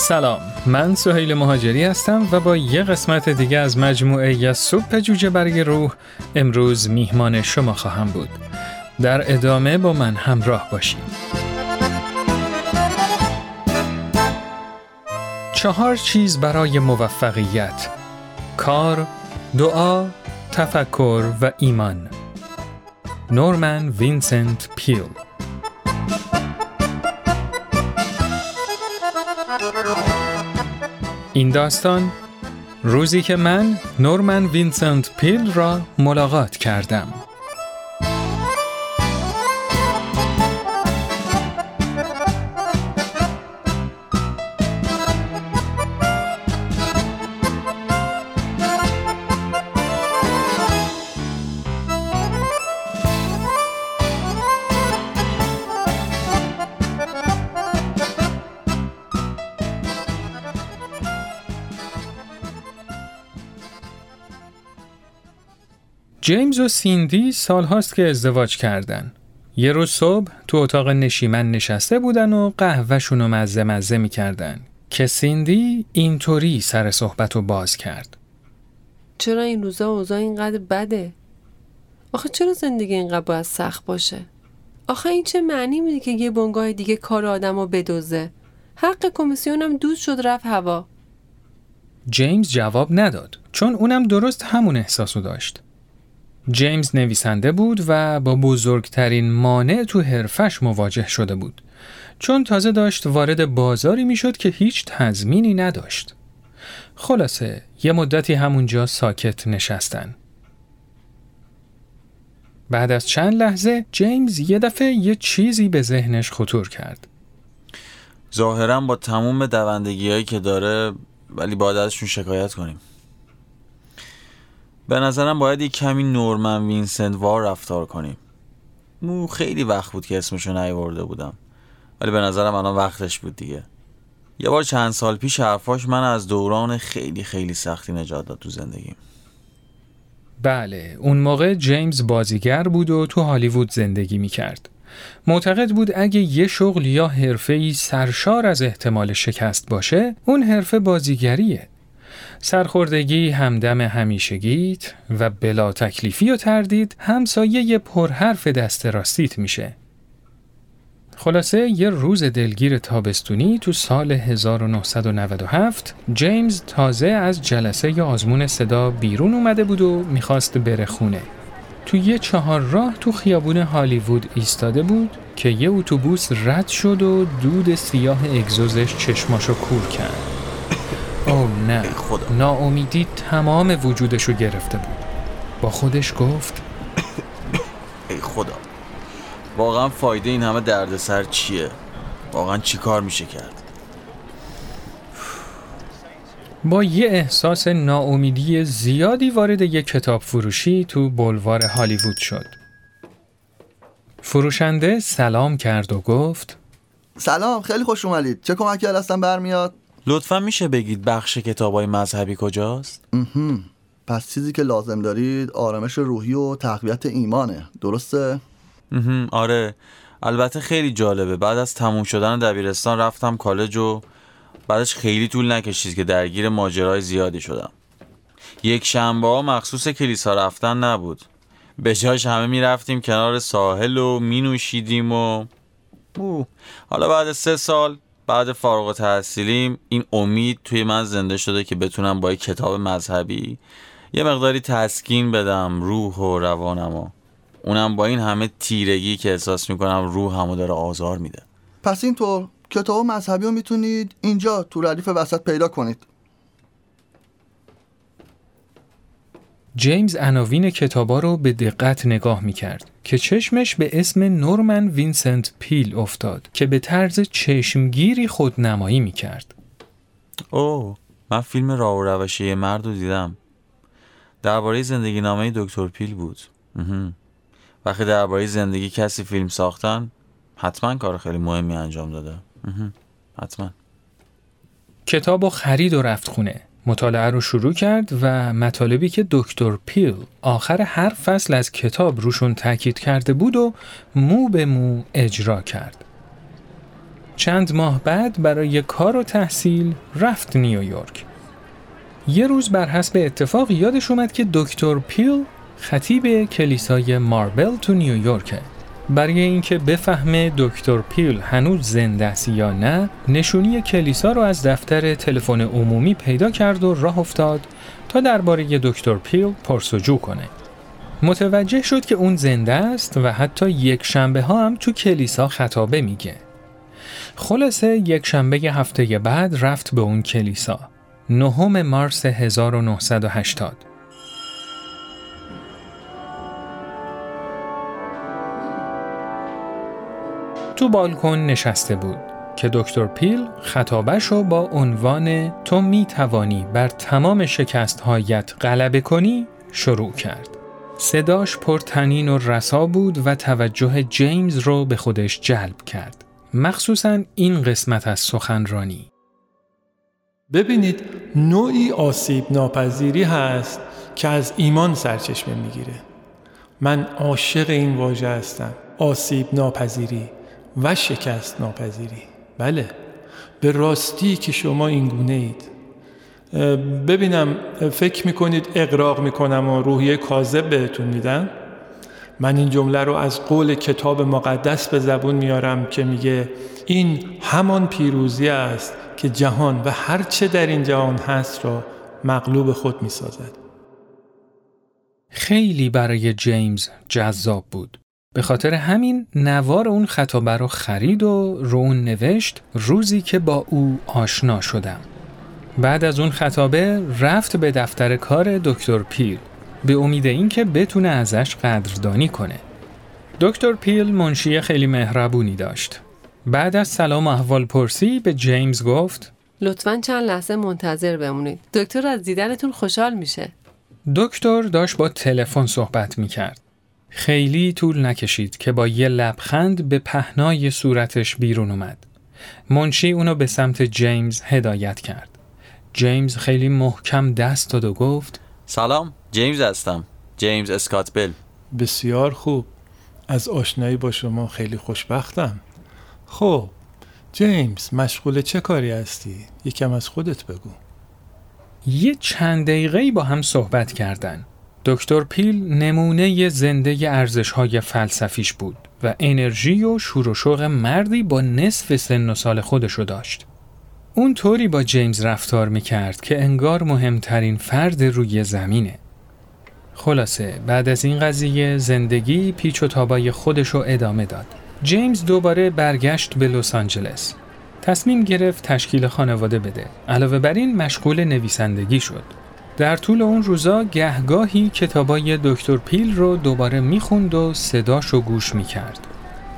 سلام. من سهیل مهاجری هستم و با یه قسمت دیگه از مجموعه‌ی سوپ جوجه برای روح امروز میهمان شما خواهم بود. در ادامه با من همراه باشید. چهار چیز برای موفقیت کار، دعا، تفکر و ایمان. نورمن وینسنت پیل. این داستان روزی که من نورمن وینسنت پیل را ملاقات کردم. جیمز و سیندی سالهاست که ازدواج کردن. یه روز صبح تو اتاق نشیمن نشسته بودن و قهوهشون رو مزه مزه می‌کردن که سیندی اینطوری سر صحبت رو باز کرد. چرا این روزا اوضاع اینقدر بده؟ آخه چرا زندگی اینقدر باید سخت باشه؟ آخه این چه معنی میده که یه بنگاه دیگه کار آدم رو بدوزه؟ حق کمیسیونم دوز شد رفت هوا. جیمز جواب نداد چون اونم درست همون احساسو داشت. جیمز نویسنده بود و با بزرگترین مانع تو حرفش مواجه شده بود چون تازه داشت وارد بازاری می‌شد که هیچ تضمینی نداشت. خلاصه یه مدتی همونجا ساکت نشستن. بعد از چند لحظه جیمز یه دفعه یه چیزی به ذهنش خطور کرد. ظاهرا با تموم دوندگی هایی که داره ولی باید ازشون شکایت کنیم. به نظرم باید یک کمی نورمن وینسنت وار رفتار کنیم. مو خیلی وقت بود که اسمشو نیورده بودم. ولی به نظرم الان وقتش بود دیگه. یه بار چند سال پیش حرفاش من از دوران خیلی خیلی سختی نجات داد تو زندگیم. بله اون موقع جیمز بازیگر بود و تو هالیوود زندگی می کرد. معتقد بود اگه یه شغل یا حرفه‌ای سرشار از احتمال شکست باشه اون حرفه بازیگریه. سرخوردگی همدم همیشگیت و بلا تکلیفی و تردید همسایه پرحرف دست راستیت میشه. خلاصه یه روز دلگیر تابستونی تو سال 1997 جیمز تازه از جلسه ی آزمون صدا بیرون اومده بود و می‌خواست بره خونه. تو یه چهار راه تو خیابون هالیوود ایستاده بود که یه اتوبوس رد شد و دود سیاه اگزوزش چشماشو کور کرد. او نه. خدا. ناامیدی تمام وجودش رو گرفته بود. با خودش گفت ای خدا. واقعا فایده این همه دردسر چیه؟ واقعا چی کار میشه کرد؟ با یه احساس ناامیدی زیادی وارد یک کتاب فروشی تو بلوار هالیوود شد. فروشنده سلام کرد و گفت سلام خیلی خوش اومدید. چه کمکی هستم برمیاد؟ لطفا میشه بگید بخش کتاب های مذهبی کجاست؟ پس چیزی که لازم دارید آرامش روحی و تقویت ایمانه. درسته؟ آره. البته خیلی جالبه. بعد از تموم شدن دبیرستان رفتم کالج و بعدش خیلی طول نکشید که درگیر ماجرای زیادی شدم. یک شنبه ها مخصوص کلیسا رفتن نبود. به جاش همه می‌رفتیم کنار ساحل و می نوشیدیم و حالا بعد سه سال بعد فارغ تحصیلیم این امید توی من زنده شده که بتونم با کتاب مذهبی یه مقداری تسکین بدم روح و روانمو اونم با این همه تیرگی که احساس می‌کنم روح همو داره آزار میده. پس اینطور کتاب مذهبی رو می‌تونید اینجا تو ردیف وسط پیدا کنید. جیمز عناوین کتابا رو به دقت نگاه می کرد که چشمش به اسم نورمن وینسنت پیل افتاد که به طرز چشمگیری خودنمایی می کرد. اوه من فیلم راه و روشه مرد رو دیدم. درباره زندگی نامه دکتر پیل بود. وقتی درباره زندگی کسی فیلم ساختن حتما کار خیلی مهمی انجام داده. حتما. کتاب و خرید و رفت خونه. مطالعه رو شروع کرد و مطالبی که دکتر پیل آخر هر فصل از کتاب روشون تاکید کرده بود و مو به مو اجرا کرد. چند ماه بعد برای کار و تحصیل رفت نیویورک. یه روز بر حسب اتفاق یادش اومد که دکتر پیل خطیب کلیسای ماربل تو نیویورکه. برای اینکه بفهمه دکتر پیل هنوز زنده است یا نه، نشونی کلیسا رو از دفتر تلفن عمومی پیدا کرد و راه افتاد تا درباره دکتر پیل پرسجو کنه. متوجه شد که اون زنده است و حتی یک شنبه ها هم تو کلیسا خطابه میگه. خلاصه یک شنبه هفته بعد رفت به اون کلیسا. نهم مارس 1980 تو بالکن نشسته بود که دکتر پیل خطابش رو با عنوان تو می توانی بر تمام شکست هایت غلبه کنی شروع کرد. صداش پرتنین و رسا بود و توجه جیمز رو به خودش جلب کرد. مخصوصا این قسمت از سخنرانی. ببینید نوعی آسیب ناپذیری هست که از ایمان سرچشمه می‌گیره. من عاشق این واژه هستم. آسیب ناپذیری و شکست ناپذیری. بله. به راستی که شما این گونه اید. ببینم فکر می‌کنید اقراق می‌کنم و روحیه کاذب بهتون میدن من این جمله رو از قول کتاب مقدس به زبون میارم که میگه این همان پیروزی است که جهان و هر چه در این جهان هست را مغلوب خود می‌سازد. خیلی برای جیمز جذاب بود. به خاطر همین نوار اون خطابه رو خرید و رو اون نوشت روزی که با او آشنا شدم. بعد از اون خطابه رفت به دفتر کار دکتر پیل به امید اینکه بتونه ازش قدردانی کنه. دکتر پیل منشی خیلی مهربونی داشت. بعد از سلام احوال پرسی به جیمز گفت لطفا چند لحظه منتظر بمونید. دکتر از دیدنتون خوشحال میشه. دکتر داشت با تلفن صحبت می کرد. خیلی طول نکشید که با یه لبخند به پهنای صورتش بیرون اومد. منشی اونو به سمت جیمز هدایت کرد. جیمز خیلی محکم دست داد و گفت سلام جیمز هستم جیمز اسکات بل بسیار خوب از آشنایی با شما خیلی خوشبختم خب جیمز مشغول چه کاری هستی؟ یکم از خودت بگو یه چند دقیقه با هم صحبت کردن دکتر پیل نمونه زنده ارزش های فلسفیش بود و انرژی و شور و شوق مردی با نصف سن و سال خودشو داشت. اون طوری با جیمز رفتار می‌کرد که انگار مهمترین فرد روی زمینه. خلاصه بعد از این قضیه زندگی پیچ و تابای خودشو ادامه داد. جیمز دوباره برگشت به لس آنجلس. تصمیم گرفت تشکیل خانواده بده. علاوه بر این مشغول نویسندگی شد. در طول اون روزا گهگاهی کتابای دکتر پیل رو دوباره می‌خوند و صداشو گوش می‌کرد.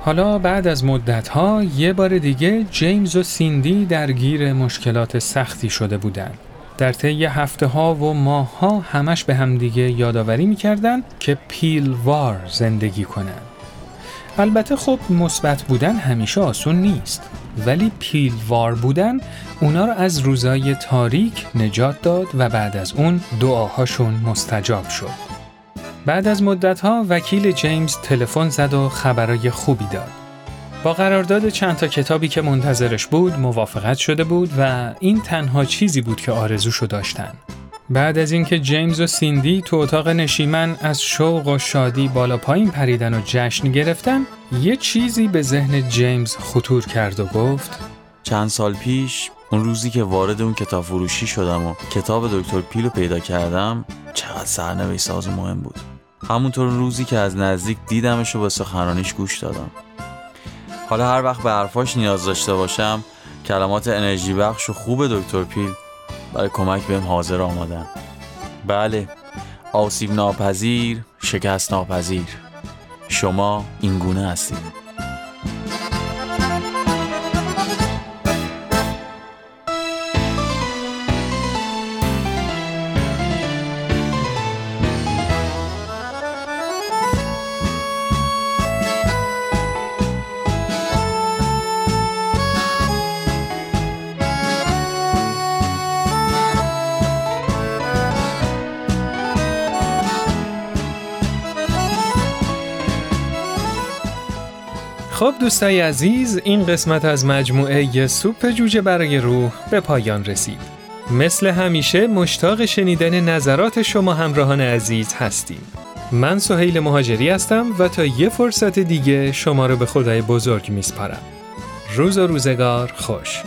حالا بعد از مدتها یه بار دیگه جیمز و سیندی درگیر مشکلات سختی شده بودن. در طی هفته ها و ماه ها همش به همدیگه یادآوری می‌کردن که پیلوار زندگی کنن. البته خب مثبت بودن همیشه آسون نیست ولی پیلوار بودن اونا رو از روزای تاریک نجات داد و بعد از اون دعاهاشون مستجاب شد. بعد از مدتها وکیل جیمز تلفن زد و خبرای خوبی داد. با قرارداد چند تا کتابی که منتظرش بود موافقت شده بود و این تنها چیزی بود که آرزوشو داشتن. بعد از اینکه جیمز و سیندی تو اتاق نشیمن از شوق و شادی بالا پایین پریدن و جشن گرفتن یه چیزی به ذهن جیمز خطور کرد و گفت چند سال پیش اون روزی که وارد اون کتاب فروشی شدم و کتاب دکتر پیلو پیدا کردم چقدر سرنوشت ساز مهم بود. همونطور روزی که از نزدیک دیدمش و به سخنرانیش گوش دادم. حالا هر وقت به حرفاش نیاز داشته باشم کلمات انرژی بخش و خوب دکتر پیل برای کمک بهم حاضر آمادن. بله آسیب ناپذیر شکست ناپذیر. شما این گونه هستید. خب دوستای عزیز این قسمت از مجموعه سوپ جوجه برای روح به پایان رسید. مثل همیشه مشتاق شنیدن نظرات شما همراهان عزیز هستیم. من سهیل مهاجری هستم و تا یه فرصت دیگه شما رو به خدای بزرگ میسپارم. روز و روزگار خوش.